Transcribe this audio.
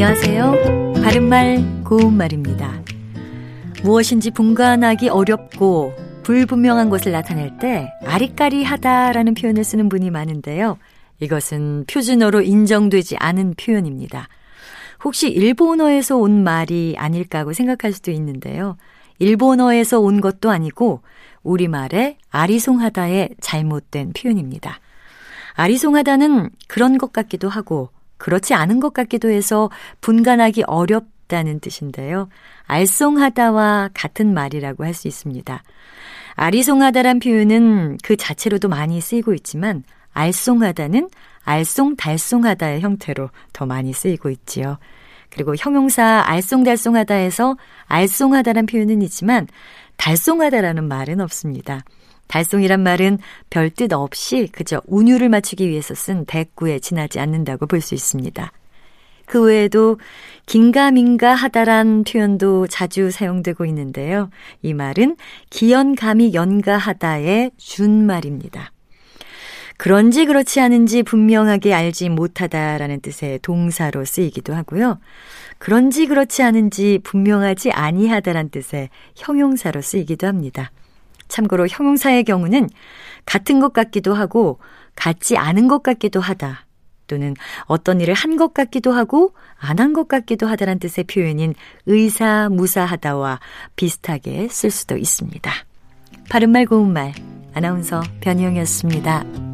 안녕하세요. 바른말 고운말입니다. 무엇인지 분간하기 어렵고 불분명한 것을 나타낼 때 아리까리하다라는 표현을 쓰는 분이 많은데요. 이것은 표준어로 인정되지 않은 표현입니다. 혹시 일본어에서 온 말이 아닐까 하고 생각할 수도 있는데요. 일본어에서 온 것도 아니고 우리말의 아리송하다의 잘못된 표현입니다. 아리송하다는 그런 것 같기도 하고 그렇지 않은 것 같기도 해서 분간하기 어렵다는 뜻인데요. 알쏭하다와 같은 말이라고 할 수 있습니다. 아리송하다란 표현은 그 자체로도 많이 쓰이고 있지만 알쏭하다는 알쏭달쏭하다의 형태로 더 많이 쓰이고 있지요. 그리고 형용사 알쏭달쏭하다에서 알쏭하다란 표현은 있지만 달쏭하다라는 말은 없습니다. 달쏭이란 말은 별뜻 없이 그저 운율을 맞추기 위해서 쓴 대꾸에 지나지 않는다고 볼 수 있습니다. 그 외에도 긴가민가 하다란 표현도 자주 사용되고 있는데요. 이 말은 기연감이 연가하다의 준말입니다. 그런지 그렇지 않은지 분명하게 알지 못하다라는 뜻의 동사로 쓰이기도 하고요. 그런지 그렇지 않은지 분명하지 아니하다란 뜻의 형용사로 쓰이기도 합니다. 참고로 형용사의 경우는 같은 것 같기도 하고 같지 않은 것 같기도 하다. 또는 어떤 일을 한 것 같기도 하고 안 한 것 같기도 하다란 뜻의 표현인 의사 무사하다와 비슷하게 쓸 수도 있습니다. 바른말 고운말 아나운서 변희영이었습니다.